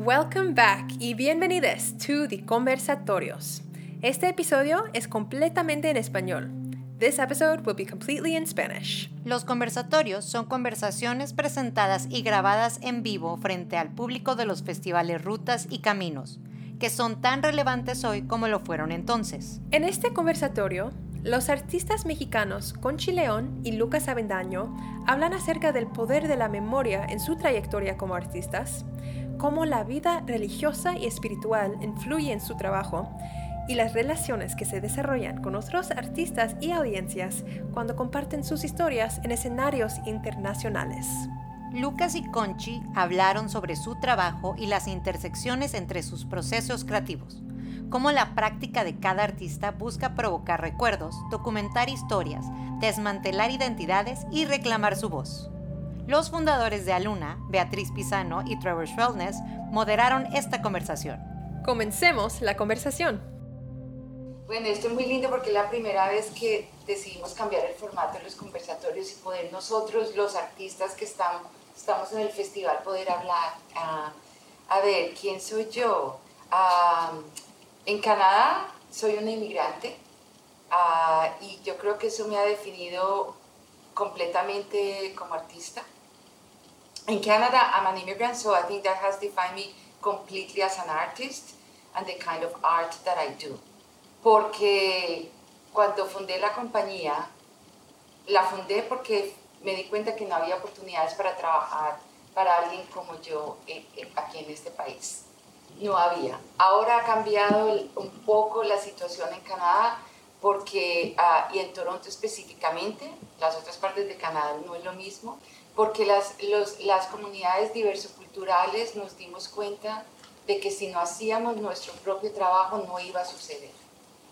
Welcome back y bienvenidos to The Conversatorios. Este episodio es completamente en español. This episode will be completely in Spanish. Los conversatorios son conversaciones presentadas y grabadas en vivo frente al público de los festivales Rutas y Caminos, que son tan relevantes hoy como lo fueron entonces. En este conversatorio, los artistas mexicanos Conchi León y Lucas Avendaño hablan acerca del poder de la memoria en su trayectoria como artistas, cómo la vida religiosa y espiritual influye en su trabajo y las relaciones que se desarrollan con otros artistas y audiencias cuando comparten sus historias en escenarios internacionales. Lucas y Conchi hablaron sobre su trabajo y las intersecciones entre sus procesos creativos, cómo la práctica de cada artista busca provocar recuerdos, documentar historias, desmantelar identidades y reclamar su voz. Los fundadores de Aluna, Beatriz Pisano y Trevor Schwellness, moderaron esta conversación. Comencemos la conversación. Bueno, esto es muy lindo porque es la primera vez que decidimos cambiar el formato de los conversatorios y poder nosotros, los artistas que estamos, estamos en el festival, poder hablar. A ver, ¿quién soy yo? En Canadá soy una inmigrante y yo creo que eso me ha definido completamente como artista. In Canada, I'm an immigrant, so I think that has defined me completely as an artist and the kind of art that I do. Porque cuando fundé la compañía, la fundé porque me di cuenta que no había oportunidades para trabajar para alguien como yo eh, eh, aquí en este país. No había. Ahora ha cambiado un poco la situación en Canadá porque, uh, y en Toronto específicamente, las otras partes de Canadá no es lo mismo, porque las, los, las comunidades diversoculturales nos dimos cuenta de que si no hacíamos nuestro propio trabajo no iba a suceder.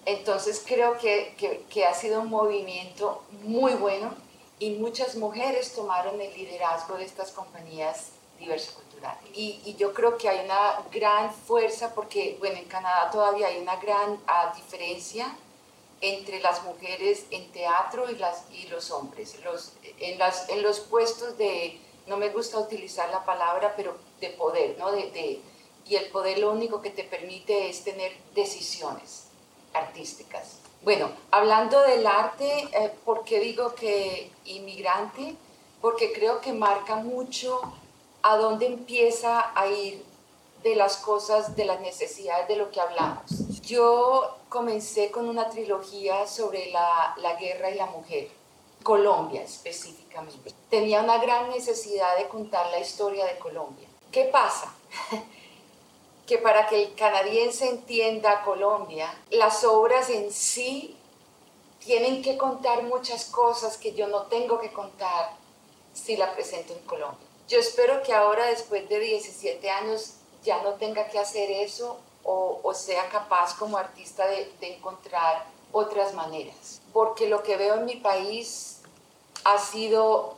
Entonces creo que, que, que ha sido un movimiento muy bueno y muchas mujeres tomaron el liderazgo de estas compañías diversoculturales. Y, y, yo creo que hay una gran fuerza porque, bueno, en Canadá todavía hay una gran uh, diferencia entre las mujeres en teatro y, las, y los hombres. Los, en, las, en los puestos de, no me gusta utilizar la palabra, pero de poder, ¿no? De, de, y el poder lo único que te permite es tener decisiones artísticas. Bueno, hablando del arte, eh, ¿por qué digo que inmigrante? Porque creo que marca mucho a dónde empieza a ir de las cosas, de las necesidades de lo que hablamos. Yo comencé con una trilogía sobre la, la guerra y la mujer, Colombia específicamente. Tenía una gran necesidad de contar la historia de Colombia. ¿Qué pasa? que para que el canadiense entienda Colombia, las obras en sí tienen que contar muchas cosas que yo no tengo que contar si la presento en Colombia. Yo espero que ahora, después de 17 años, ya no tenga que hacer eso o, sea capaz como artista de, encontrar otras maneras. Porque lo que veo en mi país ha sido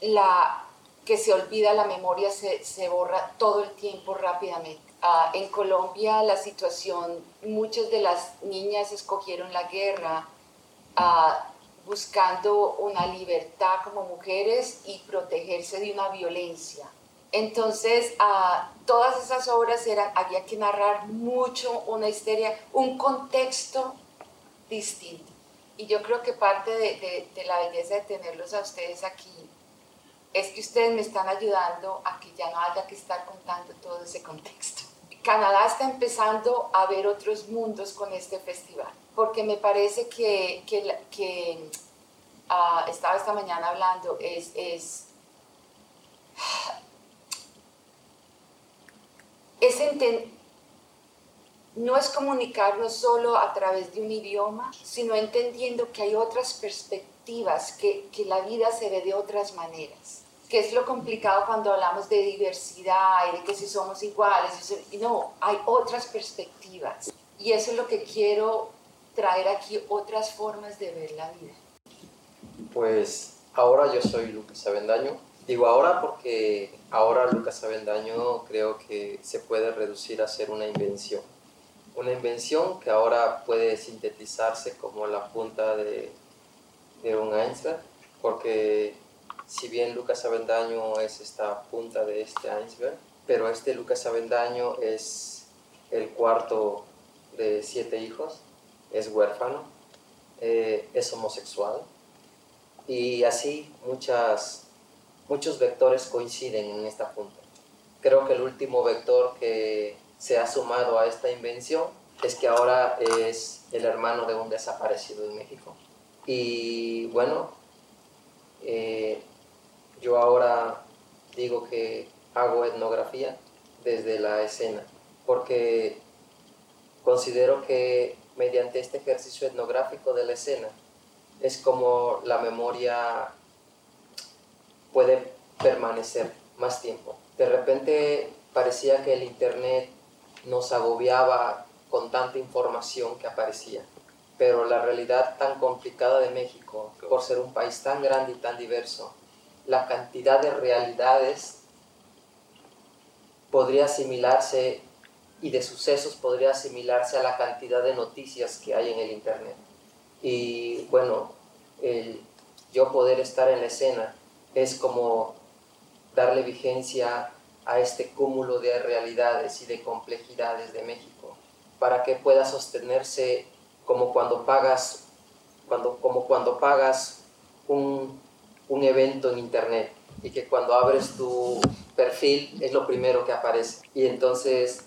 la que se olvida la memoria, se, borra todo el tiempo rápidamente. Uh, en Colombia la situación, muchas de las niñas escogieron la guerra uh, buscando una libertad como mujeres y protegerse de una violencia entonces, a todas esas obras eran, había que narrar mucho una historia, un contexto distinto. Y yo creo que parte de, la belleza de tenerlos a ustedes aquí es que ustedes me están ayudando a que ya no haya que estar contando todo ese contexto. Canadá está empezando a ver otros mundos con este festival, porque me parece que, uh, estaba esta mañana hablando, es, es es no es comunicarnos solo a través de un idioma, sino entendiendo que hay otras perspectivas, que, que la vida se ve de otras maneras que es lo complicado cuando hablamos de diversidad y de que si somos iguales. No, hay otras perspectivas. Y eso es lo que quiero traer aquí, otras formas de ver la vida. Pues ahora yo soy Lucas Avendaño, Digo ahora porque ahora Lucas Avendaño creo que se puede reducir a ser una invención. Una invención que ahora puede sintetizarse como la punta de, de un iceberg, porque si bien Lucas Avendaño es esta punta de este iceberg, pero este Lucas Avendaño es el cuarto de siete hijos, es huérfano, eh, es homosexual y así muchas, muchos vectores coinciden en esta punta. Creo que el último vector que se ha sumado a esta invención es que ahora es el hermano de un desaparecido en México. Y bueno, eh, yo ahora digo que hago etnografía desde la escena, porque considero que mediante este ejercicio etnográfico de la escena es como la memoria puede permanecer más tiempo. De repente parecía que el Internet nos agobiaba con tanta información que aparecía, pero la realidad tan complicada de México, por ser un país tan grande y tan diverso, la cantidad de realidades podría asimilarse y de sucesos podría asimilarse a la cantidad de noticias que hay en el Internet. Y bueno, yo poder estar en la escena es como darle vigencia a este cúmulo de realidades y de complejidades de México para que pueda sostenerse como cuando pagas, cuando, como cuando pagas un, un evento en internet y que cuando abres tu perfil es lo primero que aparece. Y entonces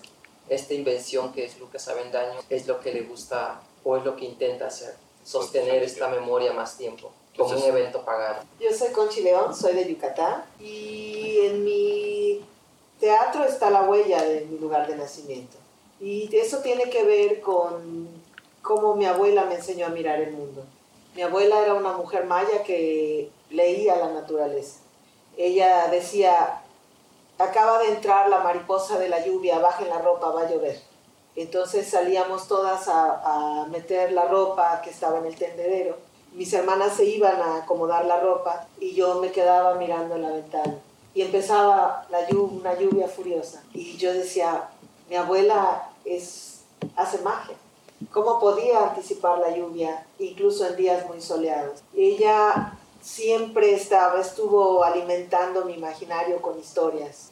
esta invención que es Lucas Avendaño es lo que le gusta o es lo que intenta hacer, sostener esta memoria más tiempo como un evento pagado. Yo soy Conchi León, soy de Yucatán y en mi teatro está la huella de mi lugar de nacimiento. Y eso tiene que ver con cómo mi abuela me enseñó a mirar el mundo. Mi abuela era una mujer maya que leía la naturaleza. Ella decía, acaba de entrar la mariposa de la lluvia, bajen la ropa, va a llover. Entonces salíamos todas a, a, meter la ropa que estaba en el tendedero. Mis hermanas se iban a acomodar la ropa y yo me quedaba mirando la ventana. Y empezaba la lluvia, una lluvia furiosa. Y yo decía, mi abuela es, hace magia. ¿Cómo podía anticipar la lluvia, incluso en días muy soleados? Ella siempre estaba, estuvo alimentando mi imaginario con historias.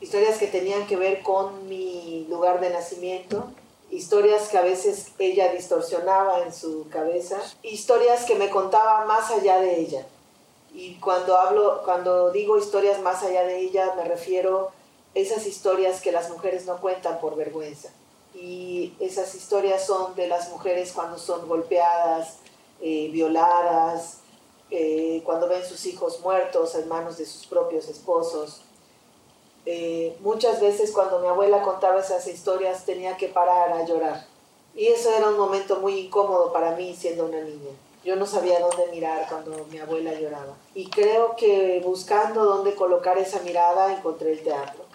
Historias que tenían que ver con mi lugar de nacimiento, historias que a veces ella distorsionaba en su cabeza, historias que me contaba más allá de ella. Y cuando hablo, cuando digo historias más allá de ella, me refiero a esas historias que las mujeres no cuentan por vergüenza. Y esas historias son de las mujeres cuando son golpeadas, eh, violadas, eh, cuando ven sus hijos muertos en manos de sus propios esposos. Eh, muchas veces cuando mi abuela contaba esas historias tenía que parar a llorar. Y eso era un momento muy incómodo para mí siendo una niña. Yo no sabía dónde mirar cuando mi abuela lloraba. Y creo que buscando dónde colocar esa mirada encontré el teatro.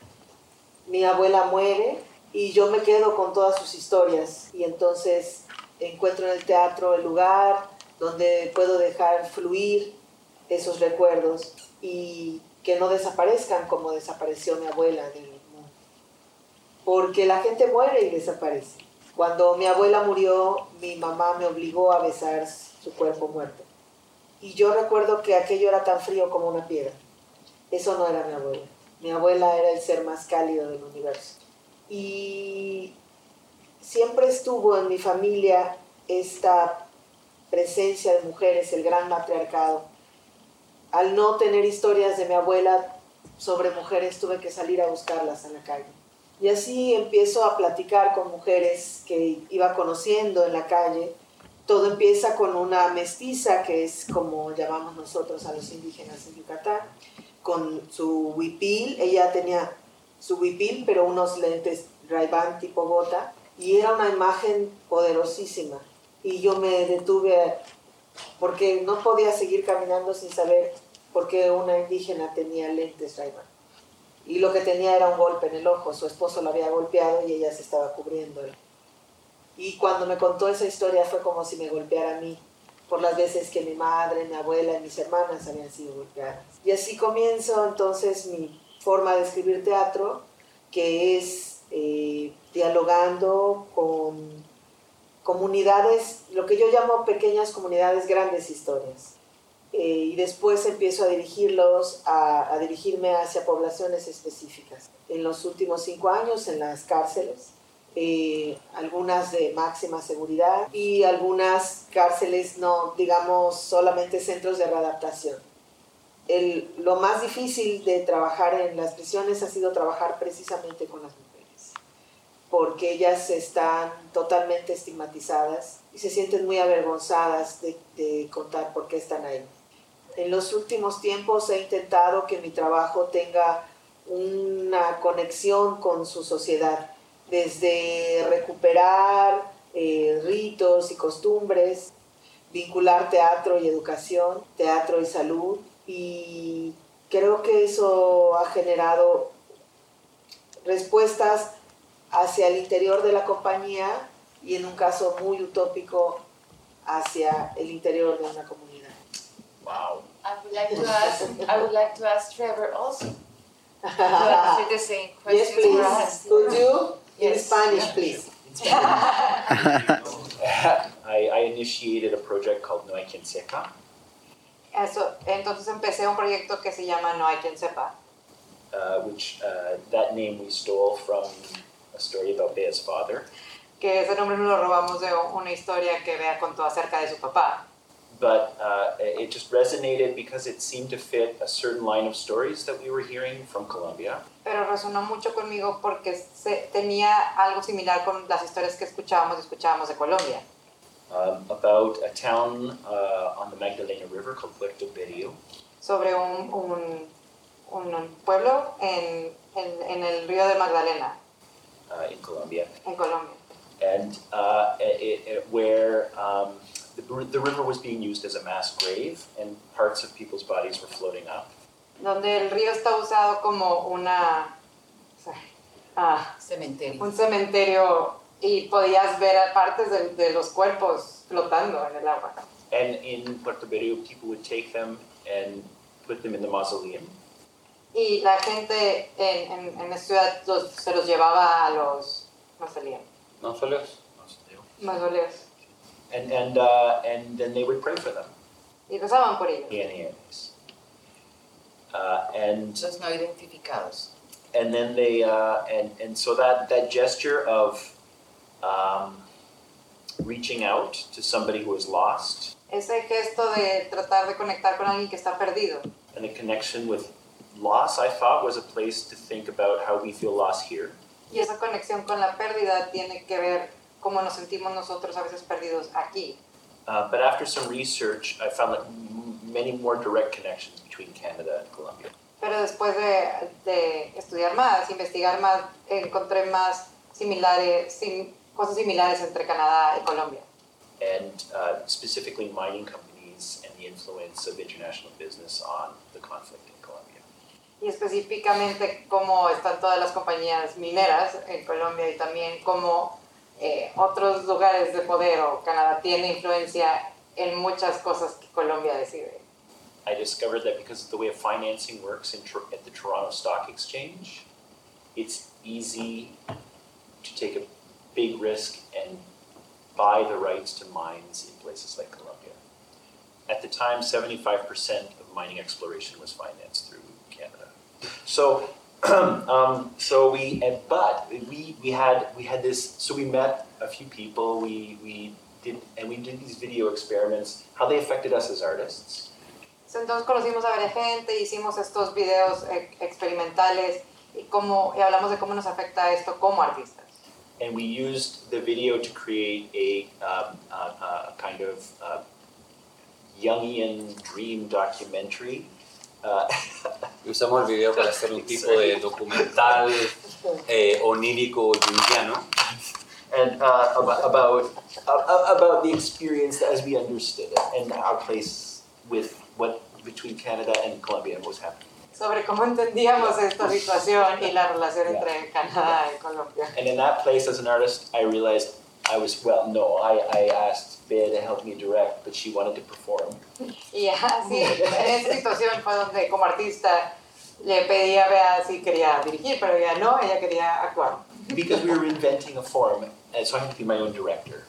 Mi abuela muere y yo me quedo con todas sus historias. Y entonces encuentro en el teatro el lugar, donde puedo dejar fluir esos recuerdos y que no desaparezcan como desapareció mi abuela del mundo. Porque la gente muere y desaparece. Cuando mi abuela murió, mi mamá me obligó a besar su cuerpo muerto. Y yo recuerdo que aquello era tan frío como una piedra. Eso no era mi abuela. Mi abuela era el ser más cálido del universo. Y siempre estuvo en mi familia esta presencia de mujeres, el gran matriarcado. Al no tener historias de mi abuela sobre mujeres, tuve que salir a buscarlas en la calle. Y así empiezo a platicar con mujeres que iba conociendo en la calle. Todo empieza con una mestiza, que es como llamamos nosotros a los indígenas en Yucatán, con su huipil. Ella tenía su huipil, pero unos lentes ray tipo bota, y era una imagen poderosísima y yo me detuve porque no podía seguir caminando sin saber por qué una indígena tenía lentes ray Y lo que tenía era un golpe en el ojo, su esposo lo había golpeado y ella se estaba cubriendo. Y cuando me contó esa historia fue como si me golpeara a mí, por las veces que mi madre, mi abuela y mis hermanas habían sido golpeadas. Y así comienzo entonces mi forma de escribir teatro, que es eh, dialogando con comunidades, lo que yo llamo pequeñas comunidades, grandes historias. Eh, y después empiezo a dirigirlos, a, a dirigirme hacia poblaciones específicas. En los últimos cinco años en las cárceles, eh, algunas de máxima seguridad y algunas cárceles no, digamos, solamente centros de readaptación. El, lo más difícil de trabajar en las prisiones ha sido trabajar precisamente con las mujeres, porque ellas están totalmente estigmatizadas y se sienten muy avergonzadas de, de contar por qué están ahí. En los últimos tiempos he intentado que mi trabajo tenga una conexión con su sociedad, desde recuperar eh, ritos y costumbres, vincular teatro y educación, teatro y salud, y creo que eso ha generado respuestas hacia el interior de la compañía y en un caso muy utópico hacia el interior de una comunidad. Wow. I would like to ask, I would like to ask Trevor also to answer the same yes, questions for please. us. Could you? In Yes. Spanish, please. I, I initiated a project called No Hay Quien Sepa, Eso, entonces empecé un proyecto que se llama No hay quien sepa, uh, which uh, that name we stole from a story about Bea's father. que ese nombre nos lo robamos de una historia que Bea contó acerca de su papá. But uh, it just resonated because it seemed to fit a certain line of stories that we were hearing from Colombia. Pero resonó mucho conmigo porque se, tenía algo similar con las historias que escuchábamos y escuchábamos de Colombia. Um, about a town uh, on the Magdalena River called Puerto Berrio. sobre un, un, un pueblo en, en, en el río de Magdalena, uh, in Colombia, en Colombia, and uh, it, it, where um, the, the river was being used as a mass grave, and parts of people's bodies were floating up. donde el río está usado como una, ah, Cementerio. un cementerio y podías ver partes de, de los cuerpos flotando en el agua. And in Puerto Berrio, people would take them and put them in the mausoleum, Y la gente en, en, en la ciudad los- se los llevaba a los mausoleos. Mausoleos. mausoleos and and uh, and then they would pray for them. y rezaban por ellos. PNAs. Uh, and Los no identificados. and then they uh, and and so that that gesture of um, reaching out to somebody who is lost Ese gesto de tratar de conectar con alguien que está perdido and the connection with loss, I thought was a place to think about how we feel lost here. y esa conexión con la pérdida tiene que ver cómo nos sentimos nosotros a veces perdidos aquí. Uh, but after some research, I found like many more direct connections between Canada and Colombia. Pero después de, de estudiar más, investigar más, encontré más similares, sim- cosas similares entre Canadá y Colombia. and uh, specifically mining companies and the influence of international business on the conflict in Colombia. Y específicamente cómo están todas las compañías mineras en Colombia y también cómo eh, otros lugares de poder o Canadá tiene influencia en muchas cosas que Colombia decide. I discovered that because of the way of financing works in at the Toronto Stock Exchange, it's easy to take a big risk and buy the rights to mines in places like Colombia. At the time, 75% of mining exploration was financed through Canada. So, um, so we, and, but we, we had we had this. So we met a few people. We we did and we did these video experiments. How they affected us as artists. Entonces conocimos a varias gente, hicimos estos videos experimentales y, cómo, y hablamos de cómo nos afecta esto como artistas. and we used the video to create a, um, uh, a kind of uh, Jungian dream documentary. Uh, Y usamos el video para hacer un tipo de documental eh, onírico junguiano and uh, about about, uh, about the experience as we understood it and our place with what between Canada and Colombia was happening. Sobre cómo entendíamos esta situación y la relación entre Canadá y Colombia. And in that place, as an artist, I realized I was well. No, I, I asked Bea to help me direct, but she wanted to perform. Y así, en esa situación fue donde como artista le pedí a Bea si quería dirigir, pero ella no, ella quería actuar. because we were inventing a form, and so I had to be my own director.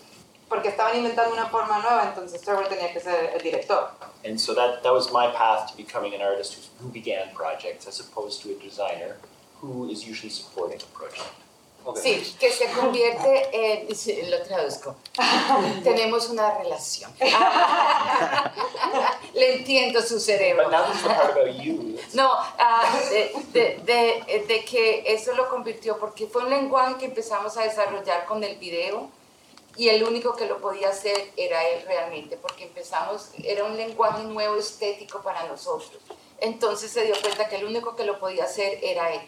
porque estaban inventando una forma nueva, entonces Trevor tenía que ser el director. And so that, that was my path to becoming an artist who, who began projects as opposed to a designer who is usually supporting a project. Okay. Sí, que se convierte en, lo traduzco, tenemos una relación. Le entiendo su cerebro. But now this is the part about you. No, uh, de, de, de, de, que eso lo convirtió porque fue un lenguaje que empezamos a desarrollar con el video y el único que lo podía hacer era él realmente, porque empezamos, era un lenguaje nuevo estético para nosotros. Entonces se dio cuenta que el único que lo podía hacer era él.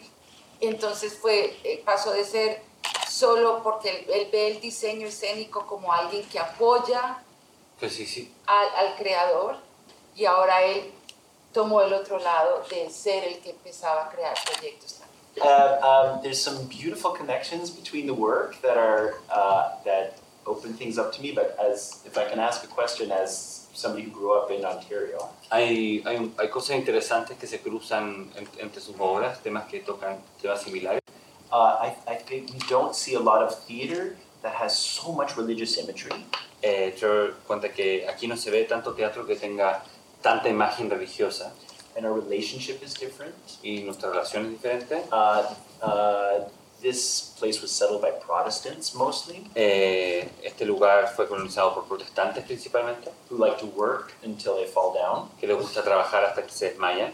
Entonces fue, eh, pasó de ser solo porque él, ve el diseño escénico como alguien que apoya pues sí, sí. Al, al, creador y ahora él tomó el otro lado de ser el que empezaba a crear proyectos también. Uh, um, there's some beautiful connections between the work that are uh, that open things up to me. But as if I can ask a question, as somebody who grew up in Ontario, hay, hay, hay cosas interesantes que se cruzan entre sus obras, temas que tocan temas similares. Uh, I, I think we don't see a lot of theater that has so much religious imagery. Eh, Trevor cuenta que aquí no se ve tanto teatro que tenga tanta imagen religiosa. And our relationship is different. Y nuestra relación es diferente. Uh, uh, This place was settled by Protestants mostly. Eh, este lugar fue colonizado por protestantes principalmente. Who like to work until they fall down. Que les gusta trabajar hasta que se desmayan.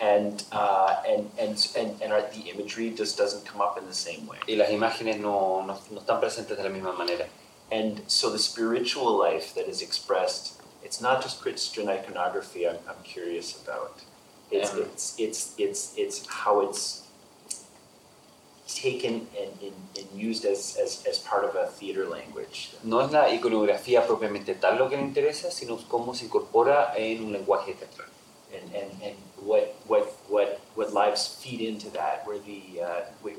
And, uh, and, and, and, and our, the imagery just doesn't come up in the same way. Y las imágenes no, no, no están presentes de la misma manera. And so the spiritual life that is expressed, it's not just Christian iconography I'm, I'm curious about. It's, um, it's, it's, it's, it's how it's taken and, and, and used as, as, as, part of a theater language. No es la iconografía propiamente tal lo que le interesa, sino cómo se incorpora en un lenguaje teatral. And, and, and what, what, what, what lives feed into that, where the, uh, we,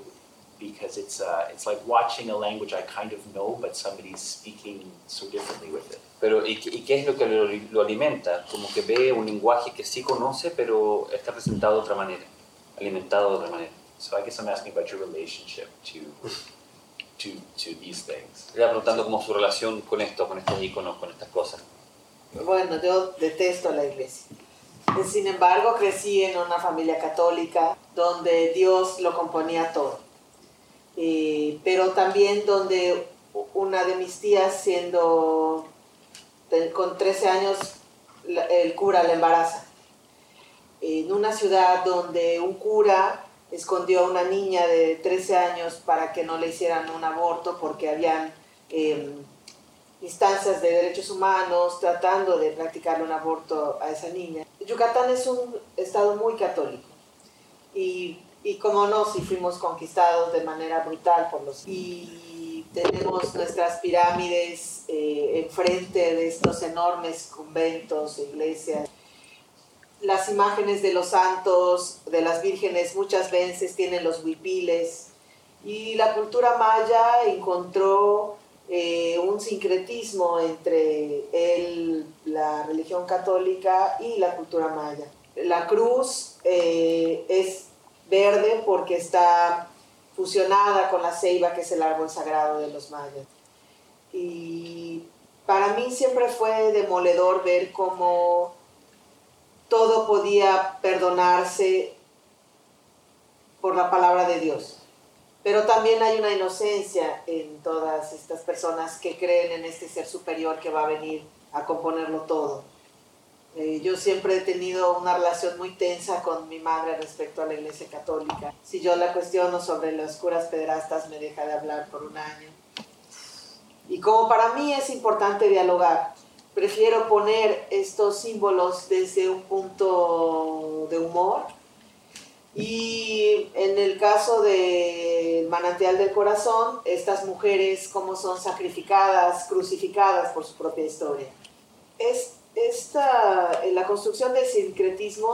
because it's, uh, it's like watching a language I kind of know, but somebody's speaking so differently with it. Pero, ¿y, ¿y qué es lo que lo, lo alimenta? Como que ve un lenguaje que sí conoce, pero está presentado de otra manera, alimentado de otra manera. So I guess I'm asking about your relationship to, to, to these things. Estoy preguntando cómo su relación con esto, con estos iconos, con estas cosas. Bueno, yo detesto la iglesia. Sin embargo, crecí en una familia católica donde Dios lo componía todo. Eh, pero también donde una de mis tías, siendo con 13 años, el cura la embaraza. En una ciudad donde un cura escondió a una niña de 13 años para que no le hicieran un aborto porque habían em, instancias de derechos humanos tratando de practicarle un aborto a esa niña. Yucatán es un estado muy católico y, y como no, si fuimos conquistados de manera brutal por los... Y tenemos nuestras pirámides eh, enfrente de estos enormes conventos, iglesias las imágenes de los santos, de las vírgenes, muchas veces tienen los huipiles. Y la cultura maya encontró eh, un sincretismo entre la religión católica y la cultura maya. La cruz eh, es verde porque está fusionada con la ceiba, que es el árbol sagrado de los mayas. Y para mí siempre fue demoledor ver cómo todo podía perdonarse por la palabra de Dios. Pero también hay una inocencia en todas estas personas que creen en este ser superior que va a venir a componerlo todo. Eh, yo siempre he tenido una relación muy tensa con mi madre respecto a la iglesia católica. Si yo la cuestiono sobre los curas pederastas, me deja de hablar por un año. Y como para mí es importante dialogar, prefiero poner estos símbolos desde un punto de humor. Y en el caso del manantial del corazón, estas mujeres como son sacrificadas, crucificadas por su propia historia. Es, esta, la construcción del sincretismo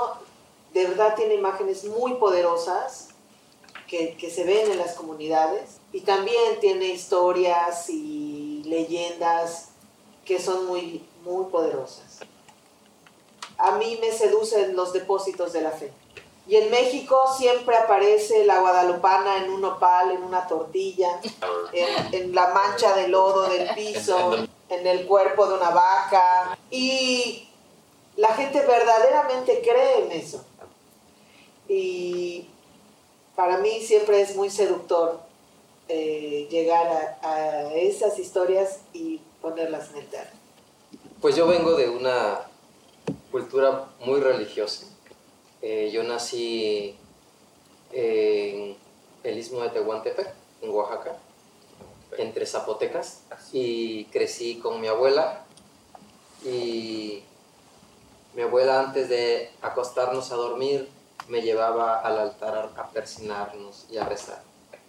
de verdad tiene imágenes muy poderosas que, que se ven en las comunidades y también tiene historias y leyendas que son muy, muy poderosas. A mí me seducen los depósitos de la fe. Y en México siempre aparece la guadalupana en un opal, en una tortilla, en, la mancha de lodo del piso. en el cuerpo de una vaca y la gente verdaderamente cree en eso. Y para mí siempre es muy seductor eh, llegar a, a esas historias y ponerlas en el teatro. Pues yo vengo de una cultura muy religiosa. Eh, yo nací en el istmo de Tehuantepec, en Oaxaca, entre Zapotecas, y crecí con mi abuela. Y mi abuela antes de acostarnos a dormir me llevaba al altar a, a persinarnos y a rezar.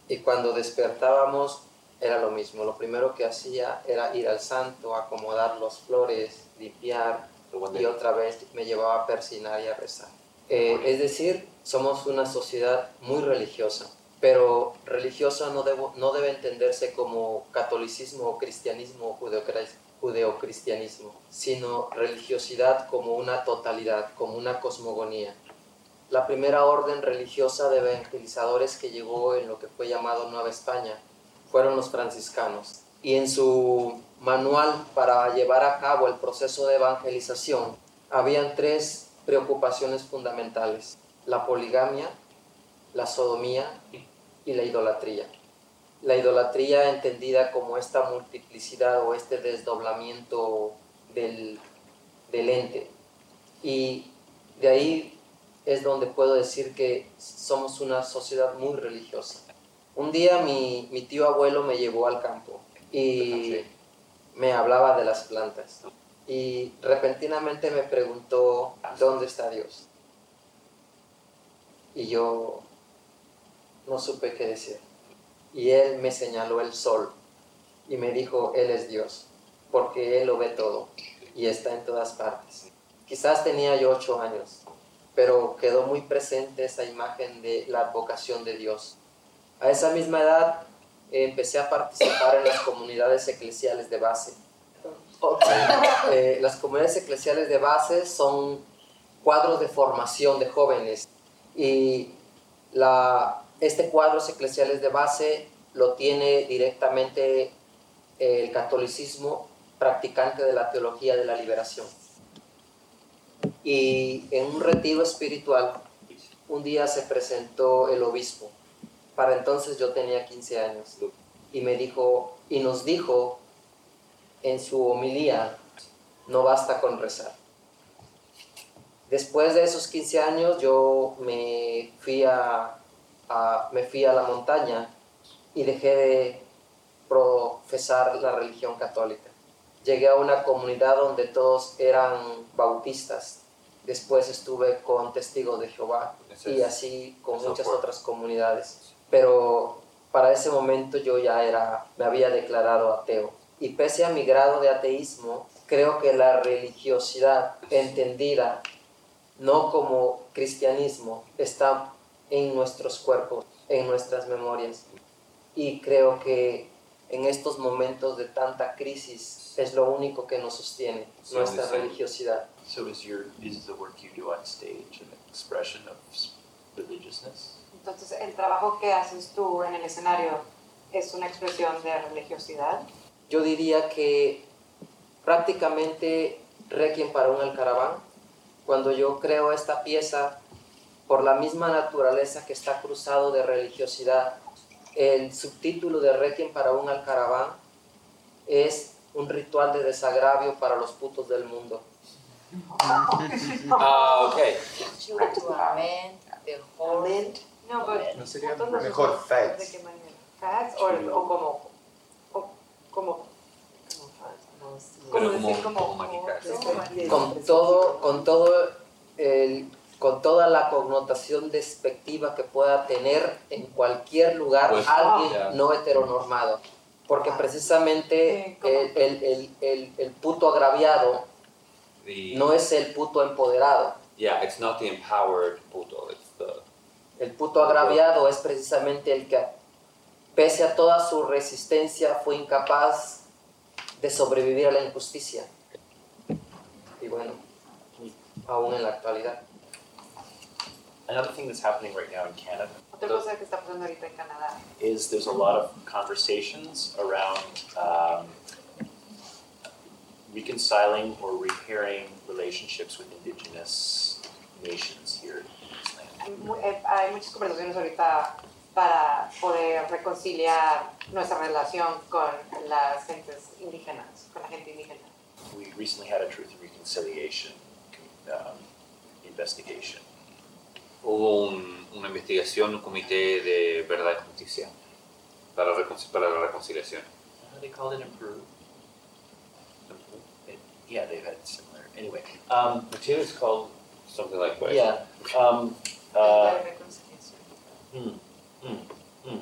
Y cuando despertábamos era lo mismo. Lo primero que hacía era ir al santo, acomodar las flores, limpiar y otra vez me llevaba a persinar y a rezar. Eh, es decir, somos una sociedad muy religiosa, pero religiosa no, debo, no debe entenderse como catolicismo o cristianismo o judeocristianismo, sino religiosidad como una totalidad, como una cosmogonía. La primera orden religiosa de evangelizadores que llegó en lo que fue llamado Nueva España fueron los franciscanos. Y en su manual para llevar a cabo el proceso de evangelización, habían tres preocupaciones fundamentales, la poligamia, la sodomía y la idolatría. La idolatría entendida como esta multiplicidad o este desdoblamiento del, del ente. Y de ahí es donde puedo decir que somos una sociedad muy religiosa. Un día mi, tío abuelo me llevó al campo y me hablaba de las plantas. Y repentinamente me preguntó, ¿dónde está Dios? Y yo no supe qué decir. Y él me señaló el sol y me dijo, Él es Dios, porque Él lo ve todo y está en todas partes. Quizás tenía yo ocho años, pero quedó muy presente esa imagen de la vocación de Dios. A esa misma edad eh, empecé a participar en las comunidades eclesiales de base. Eh, las comunidades eclesiales de base son cuadros de formación de jóvenes y la, este cuadros eclesiales de base lo tiene directamente el catolicismo practicante de la teología de la liberación. Y en un retiro espiritual, un día se presentó el obispo. Para entonces yo tenía 15 años. Y me dijo, y nos dijo en su homilía, no basta con rezar. Después de esos 15 años yo me fui a, a- me fui a la montaña y dejé de profesar la religión católica. Llegué a una comunidad donde todos eran bautistas. Después estuve con testigos de Jehová y así con muchas otras comunidades. Pero para ese momento yo ya era, me había declarado ateo. Y pese a mi grado de ateísmo, creo que la religiosidad entendida no como cristianismo está en nuestros cuerpos, en nuestras memorias. Y creo que en estos momentos de tanta crisis es lo único que nos sostiene, Sí, nuestra sí. religiosidad. So is your is the work you do on stage an expression of religiousness? Entonces, el trabajo que haces tú en el escenario es una expresión de religiosidad. Yo diría que prácticamente Requiem para un alcaraván, cuando yo creo esta pieza, por la misma naturaleza que está cruzado de religiosidad, el subtítulo de Requiem para un alcaraván es un ritual de desagravio para los putos del mundo. Ah, ok. No, pero ¿No sería ¿cuántos los mejor facts? ¿De qué manera? ¿Facts o, o como, o como, como como, como- con todo, con todo el- con toda la connotación despectiva que pueda tener en cualquier lugar Pues, alguien ya. no heteronormado. Porque precisamente Eh, ¿cómo? el, el- el- el- el puto agraviado The- no es el puto empoderado. Yeah, it's not the empowered puto, El puto agraviado es precisamente el que, pese a toda su resistencia, fue incapaz de sobrevivir a la injusticia. Y bueno, aún en la actualidad. Another thing that's happening right now in Canada Otra cosa que está pasando ahorita en Canadá is there's a lot of conversations around um, reconciling or repairing relationships with indigenous nations here. Hay eh, Hay muchas conversaciones ahorita para poder reconciliar nuestra relación con las gentes indígenas, con la gente indígena. We recently had a truth and reconciliation um, investigation. Hubo un- una investigación, un comité de verdad y justicia para, recon- para la reconciliación. How they called it in Peru? It- yeah, they've had similar. Anyway, um, Chile is called something like that. yeah. Um, uh, Hmm, hmm, hmm.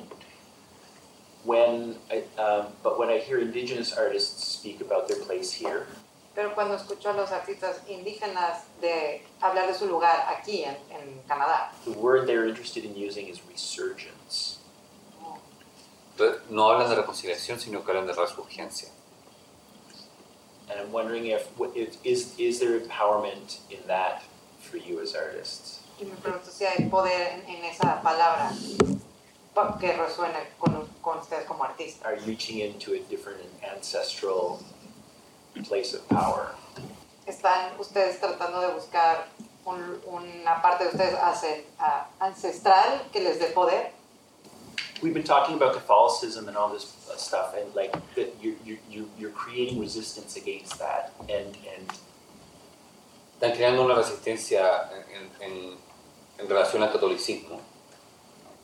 When I, um, but when I hear indigenous artists speak about their place here, Pero cuando escucho a los artistas indígenas de hablar de su lugar aquí en, en Canadá, the word they're interested in using is resurgence. Entonces, No hablan de reconciliación, sino que hablan de resurgencia. And I'm wondering if, if is, is there empowerment in that for you as artists? Y me pregunto si hay poder en, en esa palabra pa- que resuene con, con ustedes como artistas. Are you reaching into a different ancestral place of power? ¿Están ustedes tratando de buscar un- una parte de ustedes hace- ancestral que les dé poder? We've been talking about Catholicism and all this uh, stuff, and like that you're, you're, you're- you're creating resistance against that, and, and Están creando una resistencia en, en- en relación al catolicismo.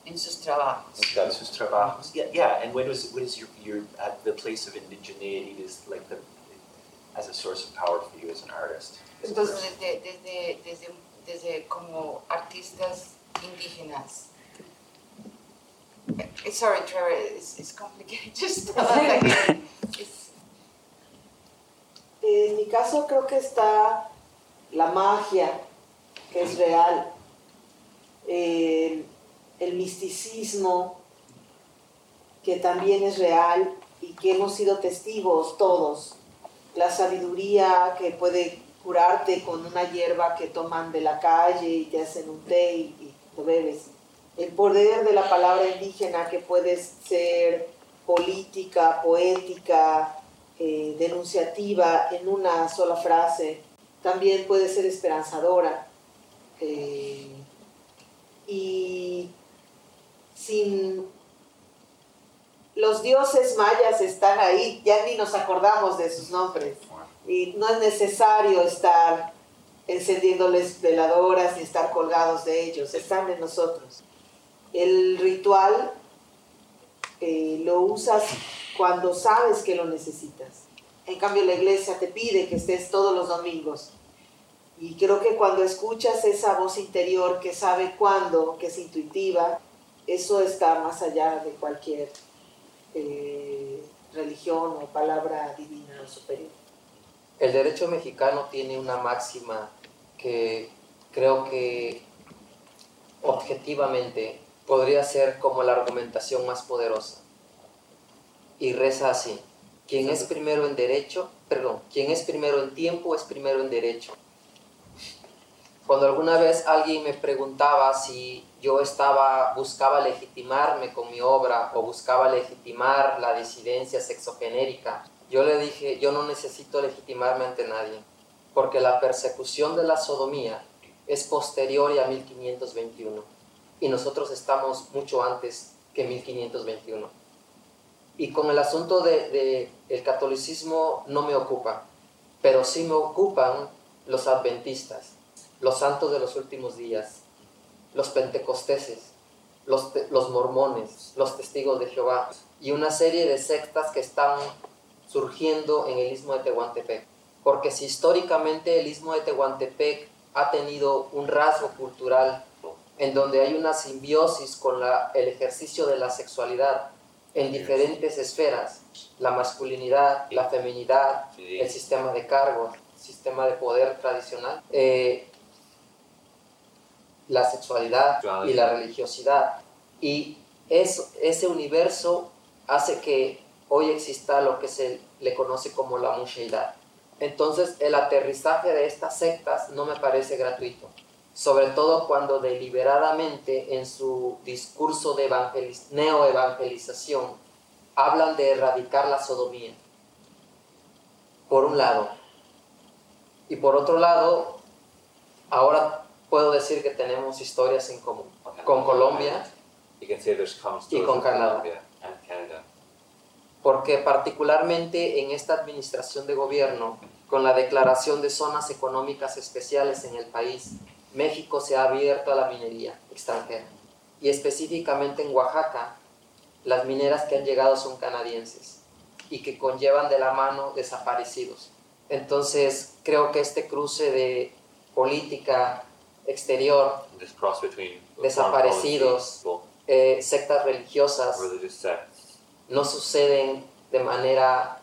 En sus trabajos. Claro. sus trabajos. Yeah, yeah. And when was what is your your uh, the place of indigeneity is like the as a source of power for you as an artist? Entonces, desde, desde, desde, desde como artistas indígenas. Eh, Sorry, Trevor, it's, it's complicated. Just it's, En mi caso creo que está la magia, que es real, el, misticismo, que también es real y que hemos sido testigos todos, la sabiduría que puede curarte con una hierba que toman de la calle y te hacen un té y, y lo bebes, el poder de la palabra indígena que puede ser política, poética, eh, denunciativa en una sola frase, también puede ser esperanzadora. eh, y sin los dioses mayas están ahí, ya ni nos acordamos de sus nombres. Y no es necesario estar encendiéndoles veladoras ni estar colgados de ellos, están en nosotros. El ritual eh, lo usas cuando sabes que lo necesitas. En cambio, la iglesia te pide que estés todos los domingos. Y creo que cuando escuchas esa voz interior que sabe cuándo, que es intuitiva, eso está más allá de cualquier eh, religión o palabra divina o superior. El derecho mexicano tiene una máxima que creo que objetivamente podría ser como la argumentación más poderosa. Y reza así, quien es primero en derecho, perdón, quien es primero en tiempo es primero en derecho. Cuando alguna vez alguien me preguntaba si yo estaba, buscaba legitimarme con mi obra o buscaba legitimar la disidencia sexogenérica, yo le dije, yo no necesito legitimarme ante nadie, porque la persecución de la sodomía es posterior a 1521 y nosotros estamos mucho antes que 1521. Y con el asunto del de, el catolicismo no me ocupa, pero sí me ocupan los adventistas, los santos de los últimos días, los pentecosteses, los, mormones, los testigos de Jehová y una serie de sectas que están surgiendo en el istmo de Tehuantepec. Porque si históricamente el istmo de Tehuantepec ha tenido un rasgo cultural en donde hay una simbiosis con la- el ejercicio de la sexualidad en diferentes esferas, la masculinidad, la feminidad, el sistema de cargos, sistema de poder tradicional, eh, la sexualidad Claro. y la religiosidad. Y eso, ese universo hace que hoy exista lo que se le conoce como la musheidad. Entonces el aterrizaje de estas sectas no me parece gratuito, sobre todo cuando deliberadamente en su discurso de evangeliz- neoevangelización hablan de erradicar la sodomía, por un lado, Y por otro lado, ahora puedo decir que tenemos historias en común con Colombia, Y con Canadá. Porque particularmente en esta administración de gobierno, con la declaración de zonas económicas especiales en el país, México se ha abierto a la minería extranjera. Y específicamente en Oaxaca, las mineras que han llegado son canadienses y que conllevan de la mano desaparecidos. Entonces, creo que este cruce de política exterior, Desaparecidos. eh, sectas religiosas, no suceden de manera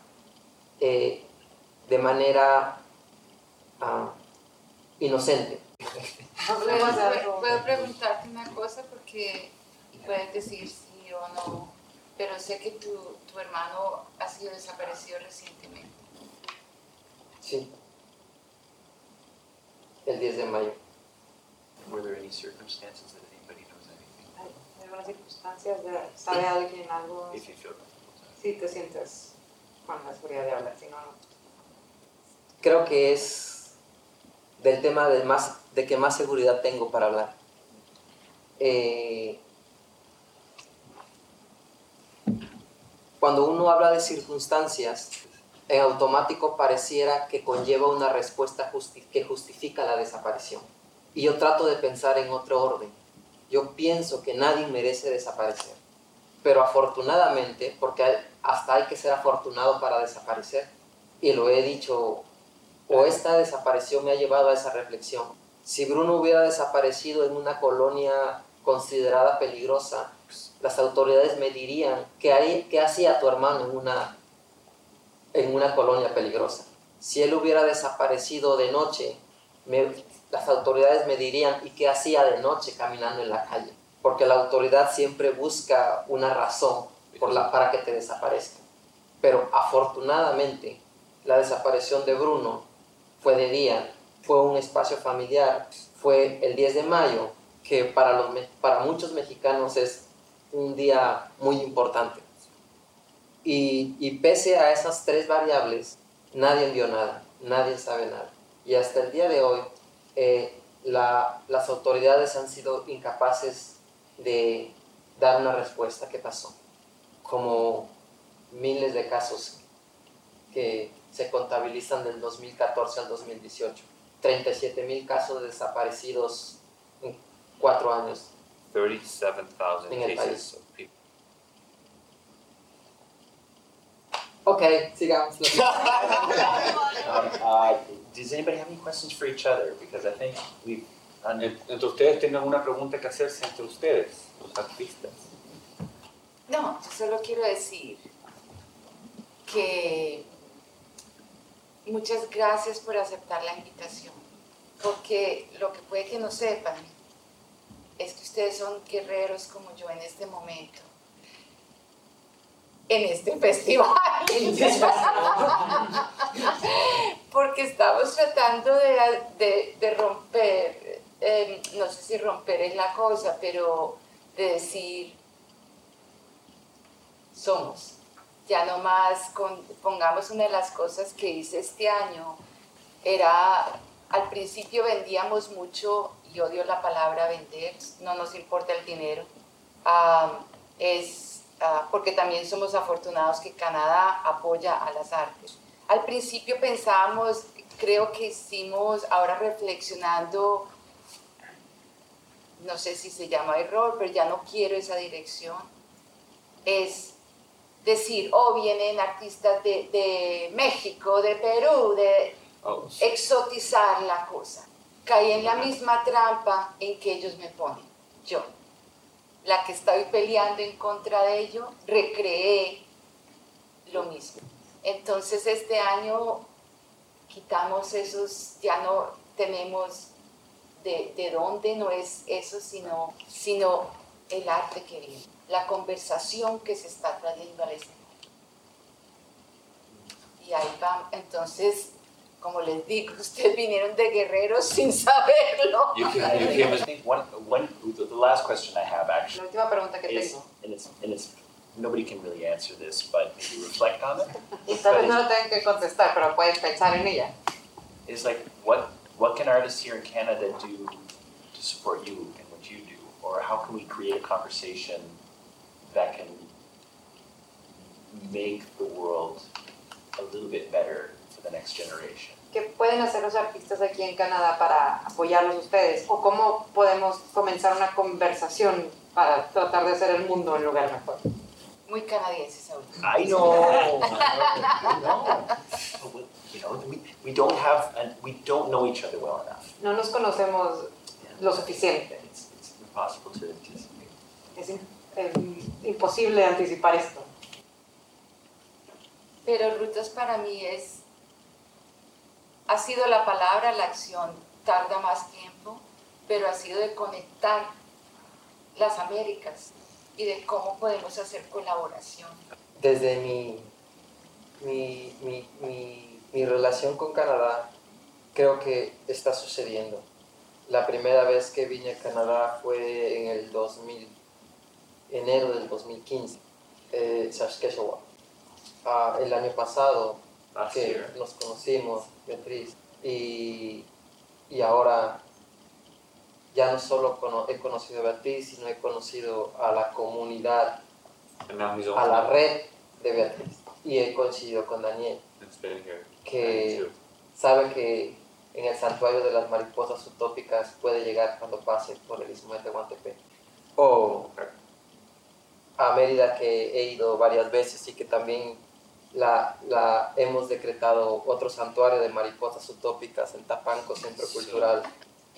eh, de manera ah, inocente. ¿Puedo, puedo preguntarte una cosa porque puedes decir sí o no, pero sé que tu, tu hermano ha sido desaparecido recientemente. Sí. El 10 de mayo. Were there any circumstances that anybody knows anything? ¿Hay algunas circunstancias de sabe alguien algo? If you feel. Si te sientes con la seguridad de hablar, si no, no. Creo que es del tema de, más, de que más seguridad tengo para hablar. Eh, cuando uno habla de circunstancias, en automático pareciera que conlleva una respuesta justi- que justifica la desaparición. Y yo trato de pensar en otro orden. Yo pienso que nadie merece desaparecer. Pero afortunadamente, porque hay- hasta hay que ser afortunado para desaparecer, y lo he dicho, o esta desaparición me ha llevado a esa reflexión. Si Bruno hubiera desaparecido en una colonia considerada peligrosa, las autoridades me dirían, ¿qué, haría- qué hacía tu hermano en una, en una colonia peligrosa? Si él hubiera desaparecido de noche, me- las autoridades me dirían, ¿y qué hacía de noche caminando en la calle? Porque la autoridad siempre busca una razón para que te desaparezca. Pero afortunadamente, la desaparición de Bruno fue de día, fue un espacio familiar, fue el 10 de mayo, que para, los, para muchos mexicanos es un día muy importante. Y, y pese a esas tres variables, nadie vio nada, nadie sabe nada. Y hasta el día de hoy, eh, la- las autoridades han sido incapaces de dar una respuesta. ¿Qué pasó? Como miles de casos que se contabilizan del 2014 al 2018. 37 mil casos de desaparecidos en cuatro años. 37,000 En el cases of people. Ok, sigamos. Um, uh, does anybody have any questions for each other? Because I think we've done En- Entre ustedes tienen alguna pregunta que hacerse entre ustedes, los artistas. No, yo solo quiero decir que muchas gracias por aceptar la invitación, porque lo que puede que no sepan es que ustedes son guerreros como yo en este momento, en este festival, porque estamos tratando de, de- de romper, eh, no sé si romper es la cosa, pero de decir somos. Ya no más pongamos una de las cosas que hice este año, era, al principio vendíamos mucho, y odio la palabra vender, no nos importa el dinero, ah, es ah, porque también somos afortunados que Canadá apoya a las artes. Al principio pensábamos, creo que hicimos, ahora reflexionando, no sé si se llama error, pero ya no quiero esa dirección, es decir, oh, vienen artistas de, de México, de Perú, de Oh, exotizar la cosa. Caí en la misma trampa en que ellos me ponen, yo. La que estoy peleando en contra de ello, recreé lo mismo. Entonces este año quitamos esos, ya no tenemos de, de dónde no es eso, sino, sino el arte que viene, la conversación que se está trayendo al escenario. Y ahí vamos, entonces, como les digo, ustedes vinieron de guerreros sin saberlo. You came, you came I as think one, one, the the last question I have actually La última pregunta que is, tengo, and it's, and it's, nobody can really answer this, but maybe reflect on it, y tal vez no lo tengan que contestar, pero pueden pensar en ella. is like what what can artists here in Canada do to support you and what you do, or how can we create a conversation that can make the world a little bit better for the next generation. ¿Qué pueden hacer los artistas aquí en Canadá para apoyarlos ustedes? ¿O cómo podemos comenzar una conversación para tratar de hacer el mundo un lugar mejor? Muy canadienses ahora. I know, I know. But You know, we, we don't have, and we don't know each other well enough. No nos conocemos lo suficiente. It's, it's impossible to anticipate. Es imposible anticipar esto. Pero rutas para mí es, ha sido la palabra, la acción, tarda más tiempo, pero ha sido de conectar las Américas y de cómo podemos hacer colaboración. Desde mi, mi, mi, mi, mi relación con Canadá, creo que está sucediendo. La primera vez que vine a Canadá fue en el 2000, enero del 2015, eh, Saskatchewan. Ah, el año pasado Last que year. nos conocimos, Beatriz, y, y ahora ya no solo he conocido a Beatriz, sino he conocido a la comunidad, a la red de Beatriz. Y he coincidido con Daniel, que sabe que en el santuario de las mariposas utópicas puede llegar cuando pase por el istmo de Tehuantepec. O a Mérida que he ido varias veces y que también la, la hemos decretado otro santuario de mariposas utópicas en Tapanco, Centro Sí.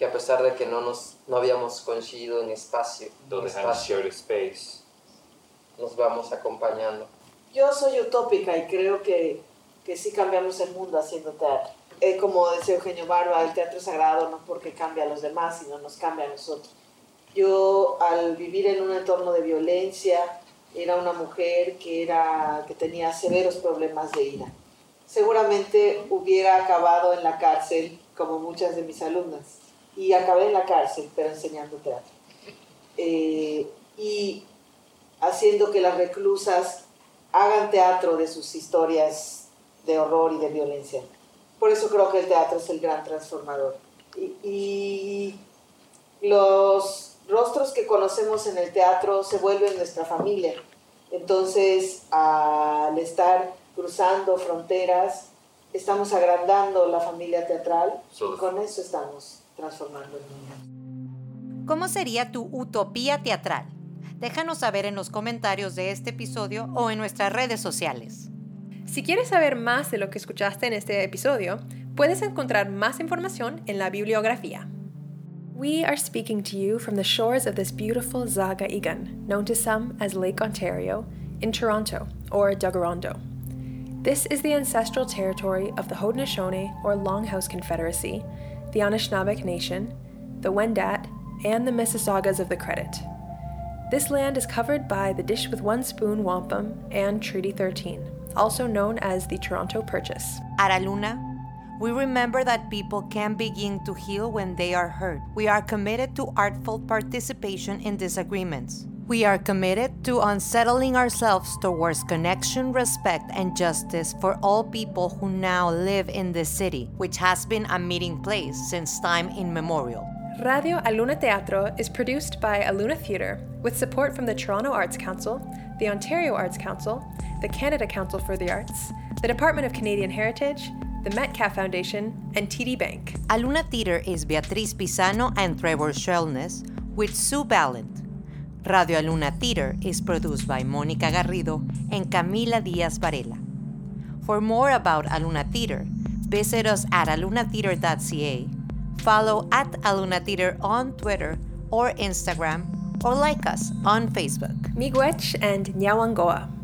Que a pesar de que no, nos, no habíamos coincidido en espacio, en they haven't espacio, space. nos vamos acompañando. Yo soy utópica y creo que, que sí cambiamos el mundo haciendo teatro. Eh, como decía Eugenio Barba, el teatro es sagrado no porque cambia a los demás, sino nos cambia a nosotros. Yo al vivir en un entorno de violencia, era una mujer que, era, que tenía severos problemas de ira. Seguramente hubiera acabado en la cárcel, como muchas de mis alumnas. Y acabé en la cárcel, pero enseñando teatro. Eh, y haciendo que las reclusas hagan teatro de sus historias de horror y de violencia. Por eso creo que el teatro es el gran transformador. Y, y los rostros que conocemos en el teatro se vuelven nuestra familia. Entonces, al estar cruzando fronteras, estamos agrandando la familia teatral y con eso estamos transformando el mundo. ¿Cómo sería tu utopía teatral? Déjanos saber en los comentarios de este episodio o en nuestras redes sociales. Si quieres saber más de lo que escuchaste en este episodio, puedes encontrar más información en la bibliografía. We are speaking to you from the shores of this beautiful Zaga Igan, known to some as Lake Ontario, in Toronto, or Dagarondo. This is the ancestral territory of the Haudenosaunee or Longhouse Confederacy, the Anishinaabeg Nation, the Wendat, and the Mississaugas of the Credit. This land is covered by the Dish with One Spoon Wampum and Treaty 13, also known as the Toronto Purchase. Araluna, we remember that people can begin to heal when they are hurt. We are committed to artful participation in disagreements. We are committed to unsettling ourselves towards connection, respect, and justice for all people who now live in this city, which has been a meeting place since time immemorial. Radio Aluna Teatro is produced by Aluna Theatre with support from the Toronto Arts Council, the Ontario Arts Council, the Canada Council for the Arts, the Department of Canadian Heritage, the Metcalf Foundation, and TD Bank. Aluna Theater is Beatriz Pisano and Trevor Shellness with Sue Ballant. Radio Aluna Theater is produced by Mónica Garrido and Camila Díaz Varela. For more about Aluna Theater, visit us at alunatheater.ca, follow at Aluna Theater on Twitter or Instagram, or like us on Facebook. Miigwech and Nyawangoa.